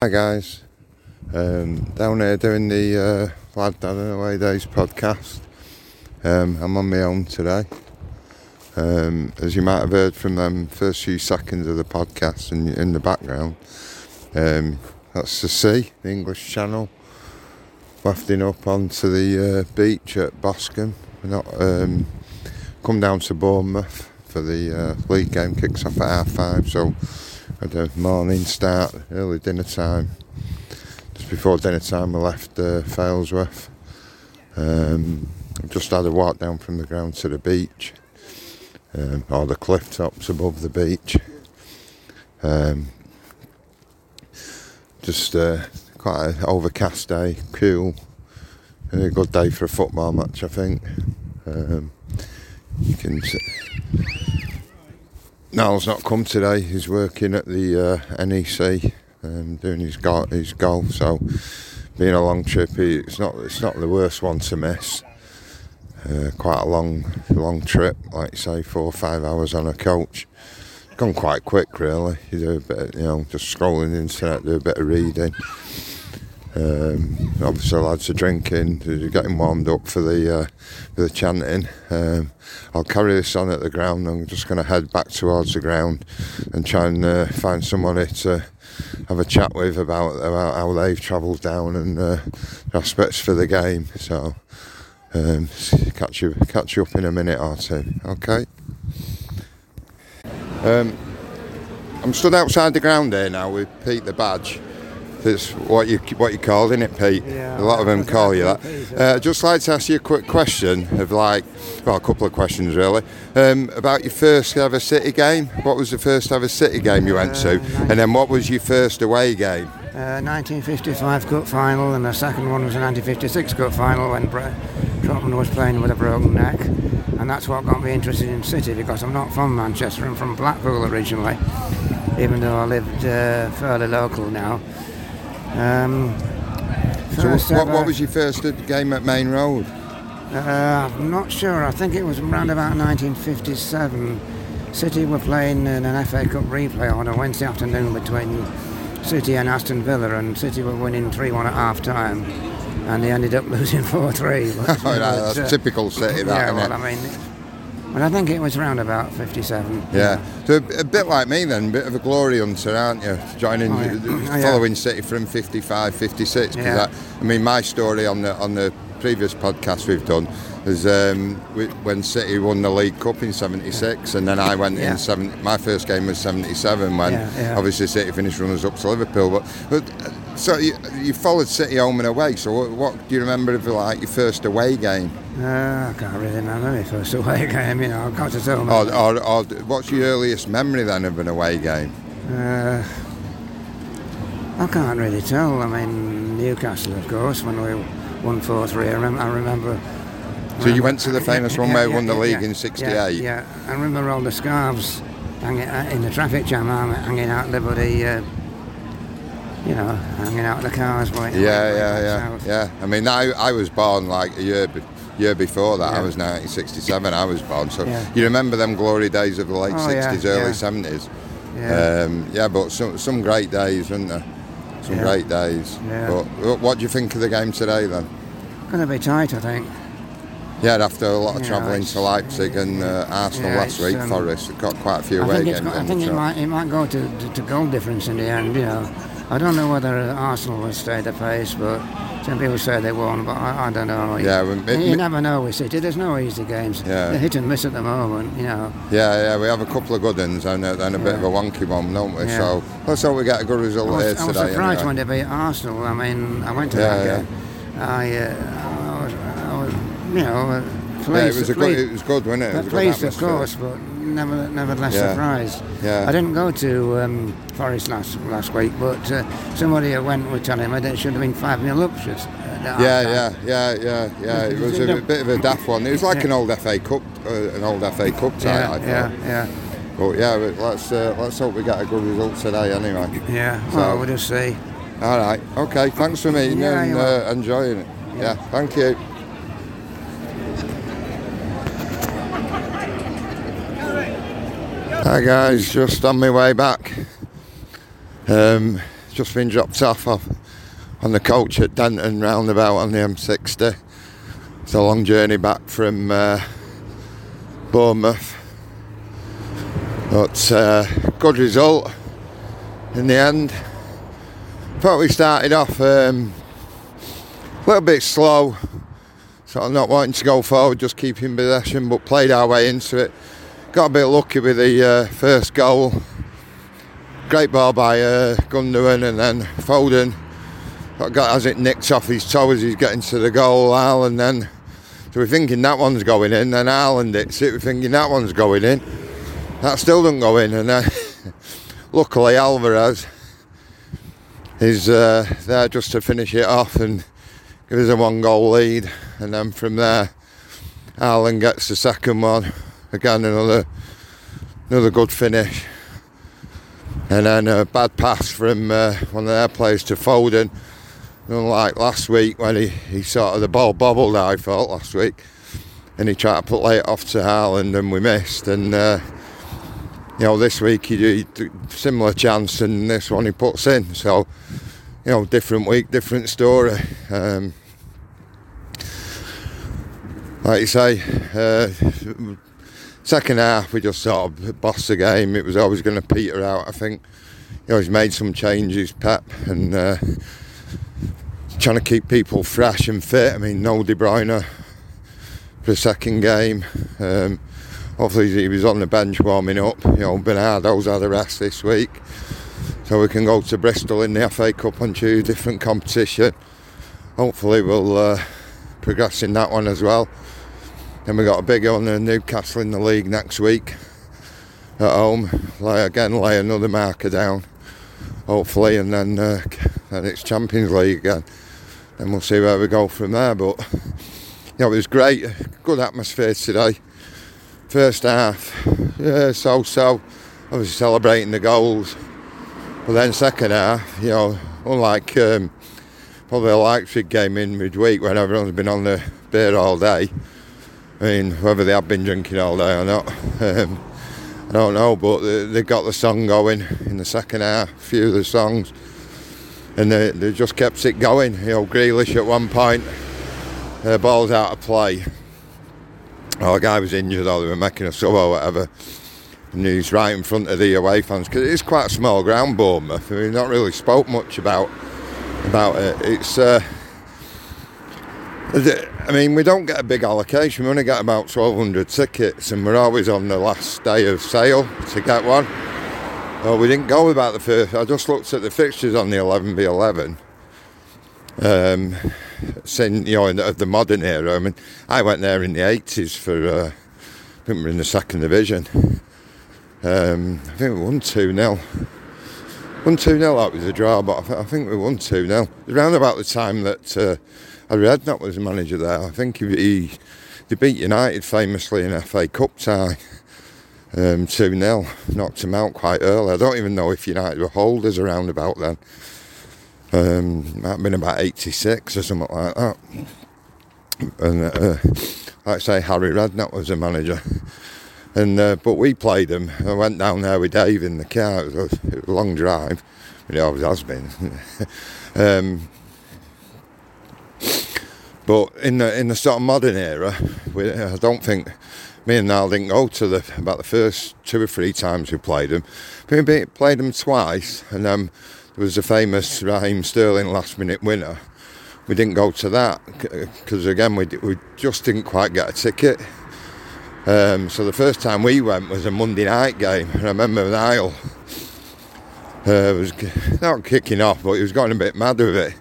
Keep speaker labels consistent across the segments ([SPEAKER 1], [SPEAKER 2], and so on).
[SPEAKER 1] Hi guys, um, down here doing the uh, Lad Dad and Away Days podcast. Um, I'm on my own today. Um, as you might have heard from them first few seconds of the podcast in, in the background, um, that's the sea, the English Channel, wafting up onto the uh, beach at Boscombe. We're not um, come down to Bournemouth for the uh, league game, kicks off at half five, so had a morning start, early dinner time. Just before dinner time, I left uh, Failsworth. Um, just had a walk down from the ground to the beach, um, or the cliff tops above the beach. Um, just uh, quite an overcast day, cool. A good day for a football match, I think. Um, you can. Niall's not come today. He's working at the uh, NEC, and doing his golf, his golf. So, being a long trip, it's not it's not the worst one to miss. Uh, quite a long long trip, like say four or five hours on a coach. Gone quite quick, really. You do a bit, you know, just scrolling the internet, do a bit of reading. Um, obviously, lads are drinking, they're getting warmed up for the uh, for the chanting. Um, I'll carry this on at the ground. I'm just going to head back towards the ground and try and uh, find somebody to have a chat with about about how they've travelled down and uh, aspects for the game. So um, catch you catch you up in a minute or two. Okay. Um, I'm stood outside the ground here now with Pete the badge. That's what you what you called, isn't it, Pete?
[SPEAKER 2] Yeah,
[SPEAKER 1] a lot of them call you that. Uh, just like to ask you a quick question of like, well, a couple of questions really, um, about your first ever City game. What was the first ever City game you went to,
[SPEAKER 2] Uh,
[SPEAKER 1] and then what was your first away game?
[SPEAKER 2] Uh, 1955 Cup final, and the second one was a 1956 Cup final when Bre- Trautmann was playing with a broken neck. And that's what got me interested in City because I'm not from Manchester, I'm from Blackpool originally, even though I lived uh, fairly local now. Um,
[SPEAKER 1] So what, what was your first game at Maine Road?
[SPEAKER 2] Uh, I'm not sure. I think it was around about 1957. City were playing in an FA Cup replay on a Wednesday afternoon between City and Aston Villa, and City were winning 3 1 at half time, and they ended up losing 4 3.
[SPEAKER 1] Oh, that's typical City, that,
[SPEAKER 2] yeah,
[SPEAKER 1] isn't
[SPEAKER 2] well,
[SPEAKER 1] it?
[SPEAKER 2] I mean, but I think it was around about 57.
[SPEAKER 1] Yeah, so a, a bit like me then, a bit of a glory hunter, aren't you? Joining,
[SPEAKER 2] Oh, yeah. Oh, yeah.
[SPEAKER 1] following City from 55, 56. 'cause
[SPEAKER 2] Yeah.
[SPEAKER 1] I, I mean, my story on the on the previous podcast we've done is um, we- when City won the League Cup in '76, and then I went
[SPEAKER 2] Yeah.
[SPEAKER 1] in seven. My first game was '77 when
[SPEAKER 2] Yeah, yeah.
[SPEAKER 1] obviously City finished runners up to Liverpool. But, but so you, you followed City home and away. So what, what do you remember of like your first away game?
[SPEAKER 2] Uh, I can't really remember my first away game, you know, I've got to tell me.
[SPEAKER 1] Or, or, or what's your earliest memory then of an away game?
[SPEAKER 2] Uh, I can't really tell. I mean, Newcastle, of course, when we won 4 3. I, remember, I remember.
[SPEAKER 1] So you went to the famous one where we won the league in '68.
[SPEAKER 2] Yeah, I remember all the scarves hanging uh, in the traffic jam, hang- hanging out Liberty, uh, you know, hanging out the cars.
[SPEAKER 1] Yeah, yeah, yeah, yeah. I mean, I, I was born like a year be- year before that. I was 1967. I was born. So
[SPEAKER 2] Yeah.
[SPEAKER 1] you remember them glory days of the late
[SPEAKER 2] Oh, yeah,
[SPEAKER 1] 60s, early
[SPEAKER 2] yeah.
[SPEAKER 1] 70s.
[SPEAKER 2] Yeah.
[SPEAKER 1] Um, yeah, but some some great days, weren't there? Some
[SPEAKER 2] Yeah.
[SPEAKER 1] great days.
[SPEAKER 2] Yeah.
[SPEAKER 1] But what- what do you think of the game today then?
[SPEAKER 2] Going to be tight, I think.
[SPEAKER 1] Yeah, after a lot of
[SPEAKER 2] Yeah,
[SPEAKER 1] travelling to Leipzig and uh, Arsenal
[SPEAKER 2] Yeah,
[SPEAKER 1] last week,
[SPEAKER 2] um,
[SPEAKER 1] Forest got quite a few
[SPEAKER 2] I
[SPEAKER 1] away
[SPEAKER 2] think,
[SPEAKER 1] games
[SPEAKER 2] I think it might, it might go to, to, to goal difference in the end, you know. I don't know whether Arsenal will stay the pace, but some people say they won't, but I, I don't know.
[SPEAKER 1] Yeah,
[SPEAKER 2] you, you never know with City. There's no easy games.
[SPEAKER 1] Yeah.
[SPEAKER 2] They're hit and miss at the moment, you know.
[SPEAKER 1] Yeah, yeah, we have a couple of good ones and, a- and a bit of a wonky one, don't we?
[SPEAKER 2] Yeah.
[SPEAKER 1] So let's hope we get a good result
[SPEAKER 2] I was,
[SPEAKER 1] here
[SPEAKER 2] I was
[SPEAKER 1] today.
[SPEAKER 2] surprised
[SPEAKER 1] anyway.
[SPEAKER 2] when they beat Arsenal. I mean, I went to
[SPEAKER 1] Yeah,
[SPEAKER 2] that
[SPEAKER 1] yeah.
[SPEAKER 2] game. I, uh, I, was, I was, you know, uh, pleased.
[SPEAKER 1] Yeah, it was a good.
[SPEAKER 2] pleased-
[SPEAKER 1] It was good, wasn't it? It was good
[SPEAKER 2] of course, but never, nevertheless
[SPEAKER 1] Yeah.
[SPEAKER 2] surprised.
[SPEAKER 1] Yeah.
[SPEAKER 2] I didn't go to um, Forest last last week, but uh, somebody who went was telling me that it should have been 5 0 up. should- at
[SPEAKER 1] Yeah, yeah, yeah, yeah, yeah. It was a
[SPEAKER 2] Yeah.
[SPEAKER 1] bit of a daft one. It was like
[SPEAKER 2] Yeah.
[SPEAKER 1] an old FA Cup, uh, an old FA Cup tie.
[SPEAKER 2] Yeah,
[SPEAKER 1] I thought.
[SPEAKER 2] yeah, yeah,
[SPEAKER 1] But yeah, let's uh, let's hope we get a good result today anyway.
[SPEAKER 2] yeah.
[SPEAKER 1] So-
[SPEAKER 2] Well, we'll just see.
[SPEAKER 1] All right. Okay. Thanks for meeting
[SPEAKER 2] Yeah,
[SPEAKER 1] and uh, enjoying it. Yeah. Thank you. Hi guys, just on my way back. Um, just been dropped off, on the coach at Denton roundabout on the M60. It's a long journey back from uh, Bournemouth. But uh, good result in the end. Thought we started off um, a little bit slow, sort of not wanting to go forward, just keeping possession, but played our way into it. Got a bit lucky with the uh, first goal. Great ball by uh, Gundogan and then Foden got as it nicked off his toe as he's getting to the goal. Haaland then, so we're thinking that one's going in. Then Haaland hits it. We're thinking that one's going in. That still doesn't go in. And then, luckily, Alvarez is uh, there just to finish it off and give us a one goal lead. And then from there, Haaland gets the second one. Again, another another good finish. And then a bad pass from uh, one of their players to Foden. Unlike last week when he, he sort of the ball bobbled, I felt last week, and he tried to play it off to Haaland and we missed. And uh, you know, this week he, he similar chance, and this one he puts in. So you know, different week, different story. Um, like you say, uh, second half we just sort of bossed the game. It was always going to peter out. I think you know he's made some changes, Pep, and. Uh, trying to keep people fresh and fit. I mean, no De Bruyne for the second game. Um, obviously, he was on the bench warming up. You know, Bernardo's had a rest this week, so we can go to Bristol in the FA Cup on Tuesday, different competition. Hopefully, we'll uh, progress in that one as well. Then we got a big one in Newcastle in the league next week at home. Lay again, lay another marker down. Hopefully, and then uh, then it's Champions League again and we'll see where we go from there. But you know, it was great, good atmosphere today. First half, yeah, so so. I was celebrating the goals, but then second half, you know, unlike um, probably a Leipzig game in midweek when everyone's been on the beer all day. I mean, whether they have been drinking all day or not, um, I don't know. But they, they got the song going in the second half. A few of the songs and they, they just kept it going. You know, Grealish at one point, uh, ball's out of play. Oh, a guy was injured or they were making a sub or whatever. And he's right in front of the away fans because it is quite a small ground, Bournemouth. We've not really spoke much about about it. It's, uh, I mean, we don't get a big allocation. We only get about 1,200 tickets, and we're always on the last day of sale to get one. Well, we didn't go about the first. I just looked at the fixtures on the 11v11. Um, saying, you know, of the modern era. I mean, I went there in the 80s for, uh, I think we were in the second division. Um, I think we won 2 0. Won 2 0, that was a draw, but I, think we won 2 0. Around about the time that uh, Redknapp was the manager there, I think he, he, beat United famously in FA Cup tie um, 2 0. Knocked him out quite early. I don't even know if United were holders around about then. Um, might have been about 86 or something like that. And uh, like I say, Harry Redknapp was the manager. And uh, but we played them. I went down there with Dave in the car. It was a, it was a long drive. It always has been. um, but in the in the sort of modern era, we, I don't think me and Niall didn't go to the about the first two or three times we played them. We played them twice, and um, there was a famous Raheem Sterling last minute winner. We didn't go to that because again we we just didn't quite get a ticket. Um, so the first time we went was a Monday night game. I remember Niall uh, was not kicking off, but he was going a bit mad with it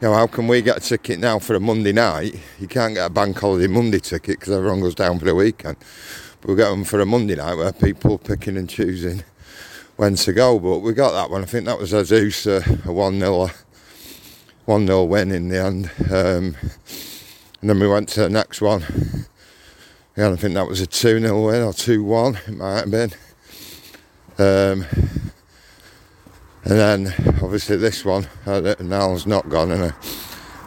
[SPEAKER 1] you know, how can we get a ticket now for a Monday night? You can't get a bank holiday Monday ticket because everyone goes down for the weekend. But we get them for a Monday night where people are picking and choosing when to go. But we got that one. I think that was Jesus, uh, a 1 0 1 0 win in the end. Um, and then we went to the next one. Yeah, I think that was a 2 0 win or 2 1, it might have been. Um, and then obviously this one, uh, Niall's not gone, and uh,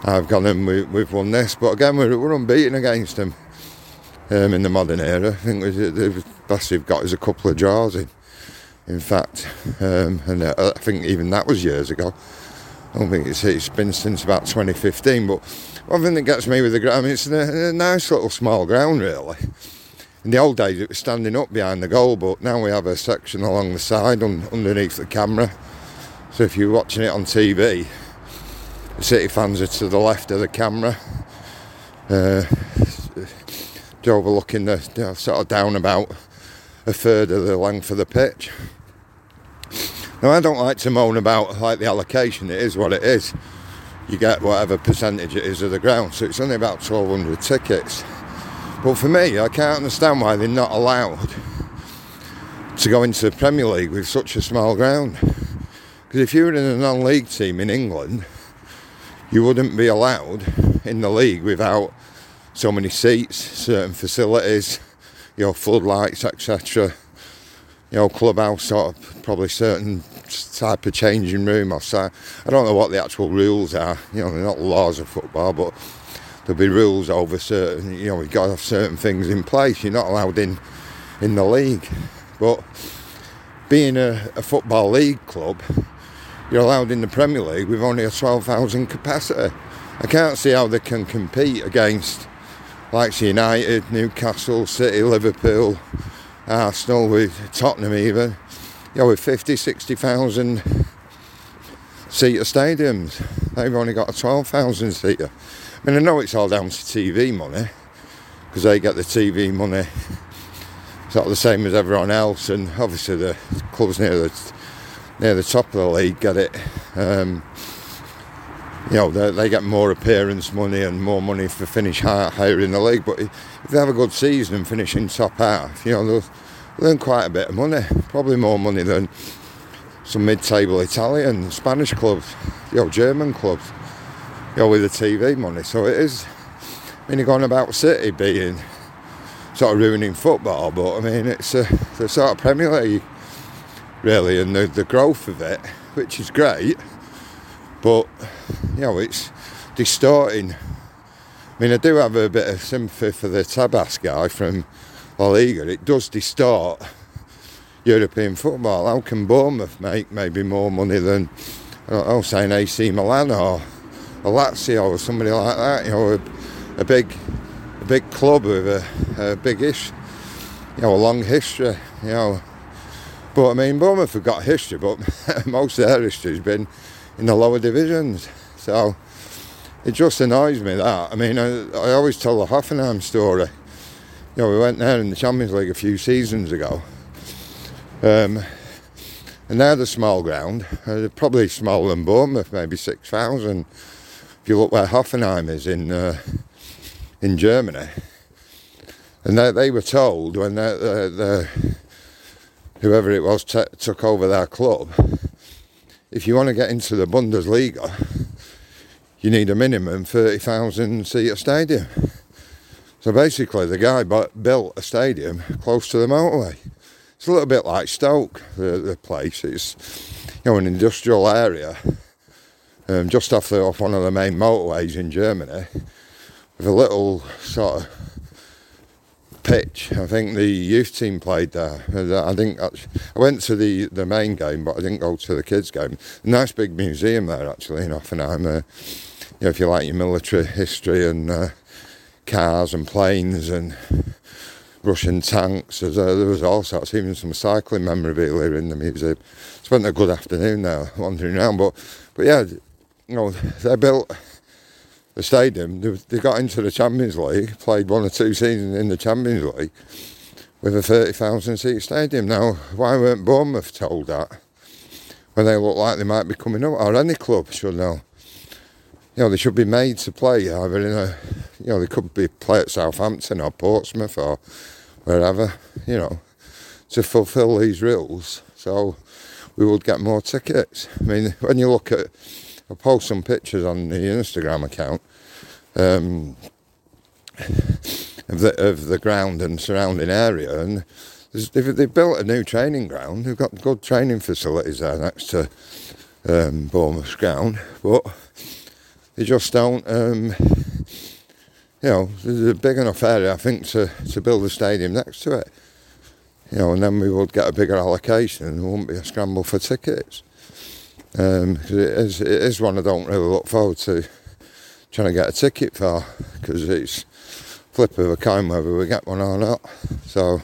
[SPEAKER 1] I've gone and we, have won this. But again, we're, we're unbeaten against them um, in the modern era. I think the best we've got is a couple of draws in In fact, um, and uh, I think even that was years ago. I don't think it's, it's been since about 2015. But one thing that gets me with the ground, I mean, it's a, a nice little small ground, really. In the old days, it was standing up behind the goal, but now we have a section along the side un, underneath the camera. So if you're watching it on TV, the City fans are to the left of the camera, uh, overlooking the you know, sort of down about a third of the length of the pitch. Now, I don't like to moan about like the allocation. It is what it is. You get whatever percentage it is of the ground. So it's only about 1,200 tickets. But for me, I can't understand why they're not allowed to go into the Premier League with such a small ground. Because if you were in a non-league team in England, you wouldn't be allowed in the league without so many seats, certain facilities, you know, floodlights, etc. You know, clubhouse sort of probably certain type of changing room or so. I don't know what the actual rules are. You know, they're not laws of football, but there'll be rules over certain. You know, we've got to have certain things in place. You're not allowed in in the league, but being a, a football league club, you're allowed in the Premier League with only a 12,000 capacity. I can't see how they can compete against like United, Newcastle, City, Liverpool, Arsenal, with Tottenham even you know, with 50, 60,000 seater stadiums, they've only got a 12,000 seater. I mean, I know it's all down to TV money because they get the TV money sort of the same as everyone else, and obviously the clubs near the near the top of the league get it. Um, you know, they, they, get more appearance money and more money for finish higher in the league. But if they have a good season and finish in top half, you know, they'll earn quite a bit of money, probably more money than some mid-table Italian, Spanish clubs, you know, German clubs, you know, with the TV money. So it is. I mean, you're going about City being sort of ruining football, but I mean, it's a, the sort of Premier League, really, and the, the growth of it, which is great, but you know, it's distorting. I mean, I do have a bit of sympathy for the Tebas guy from La Liga, it does distort European football. How can Bournemouth make maybe more money than, I don't know, saying AC Milan or, or Lazio or somebody like that? You know, a, a big, a big club with a, a big-ish, you know, a long history. You know, but I mean, Bournemouth have got history, but most of their history has been in the lower divisions. So it just annoys me that. I mean, I, I always tell the Hoffenheim story you know, we went there in the Champions League a few seasons ago. Um, and they're the small ground, uh, probably smaller than Bournemouth, maybe 6,000. If you look where Hoffenheim is in uh, in Germany. And they, they were told when the whoever it was t- took over their club, if you want to get into the Bundesliga, you need a minimum 30,000 seat stadium. So basically, the guy built a stadium close to the motorway. It's a little bit like Stoke, the, the place. It's you know an industrial area, um, just off the off one of the main motorways in Germany, with a little sort of pitch. I think the youth team played there. I think I went to the, the main game, but I didn't go to the kids' game. Nice big museum there actually in Hoffenheim. Uh, you know, if you like your military history and uh, cars and planes and Russian tanks. Uh, there was all sorts, even some cycling memorabilia in the museum. Spent a good afternoon there wandering around, but but yeah, you know they built stadium. They, got into the Champions League, played one or two seasons in the Champions League with a thirty thousand seat stadium. Now, why weren't Bournemouth told that when they look like they might be coming up, or any club should know? you know, they should be made to play either in a, you know, they could be play at Southampton or Portsmouth or wherever, you know, to fulfil these rules. So we would get more tickets. I mean, when you look at, I post some pictures on the Instagram account um, of, the, of the ground and surrounding area, and they've, they've built a new training ground. They've got good training facilities there next to um, Bournemouth ground, but they just don't. Um, you know, there's a big enough area, I think, to, to build a stadium next to it. you know, and then we would get a bigger allocation and there wouldn't be a scramble for tickets. Um, it, is, it is one I don't really look forward to trying to get a ticket for because it's flip of a coin whether we get one or not. So,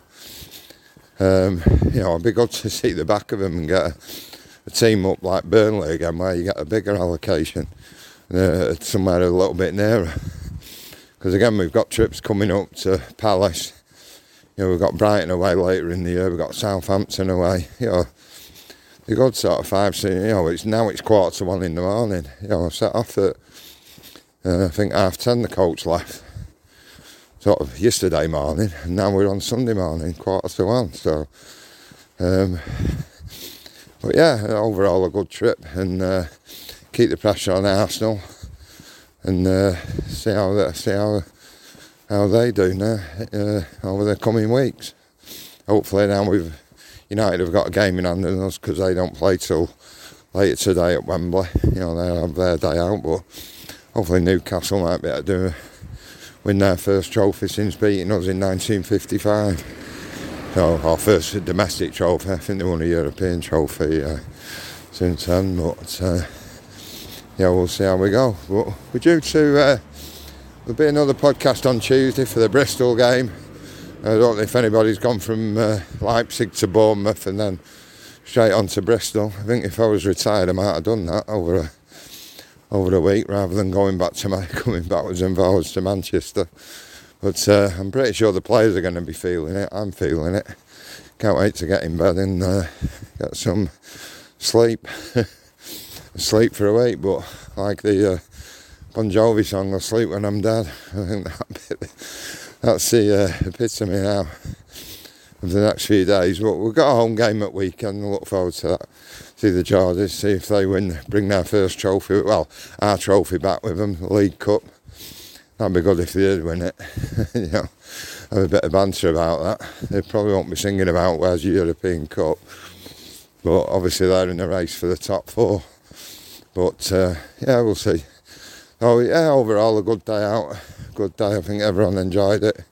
[SPEAKER 1] um, you know, it'd be good to see the back of them and get a, a team up like Burnley again where you get a bigger allocation uh, somewhere a little bit nearer. Because again, we've got trips coming up to Palace. You know, we've got Brighton away later in the year. We've got Southampton away. You know, the good sort of five. So, you know, it's now it's quarter to one in the morning. You know, set off at uh, I think half ten. The coach left sort of yesterday morning, and now we're on Sunday morning, quarter to one. So, um, but yeah, overall a good trip, and uh, keep the pressure on Arsenal, and uh, see how they, see how how they do now uh, over the coming weeks. Hopefully now we've United have got a game in hand on us because they don't play till later today at Wembley. You know they have their day out, but hopefully Newcastle might be able to win their first trophy since beating us in 1955. So our first domestic trophy. I think they won a European trophy uh, since then, but uh, yeah, we'll see how we go. But we're due to. Uh, there'll be another podcast on Tuesday for the Bristol game. I don't know if anybody's gone from uh, Leipzig to Bournemouth and then straight on to Bristol. I think if I was retired, I might have done that over a over the week rather than going back to my coming backwards and forwards to Manchester. But uh, I'm pretty sure the players are going to be feeling it. I'm feeling it. Can't wait to get in bed and uh, get some sleep. sleep for a week, but like the uh, Bon Jovi song, I'll sleep when I'm dead. I think that bit, that's the uh, epitome now of the next few days. But we've got a home game at weekend. I look forward to that. See the Geordies, see if they win, bring their first trophy, well, our trophy back with them, the League Cup. That'd be good if they did win it. you know, have a bit of banter about that. They probably won't be singing about where's your European Cup. But obviously they're in the race for the top four. But uh, yeah, we'll see. Oh yeah, overall a good day out. Good day. I think everyone enjoyed it.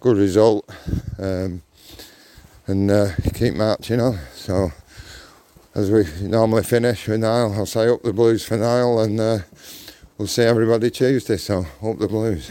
[SPEAKER 1] Good result. Um, and uh, keep marching on. So as we normally finish with Niall, I'll say up the blues for Niall, and uh, we'll see everybody Tuesday. So up the blues.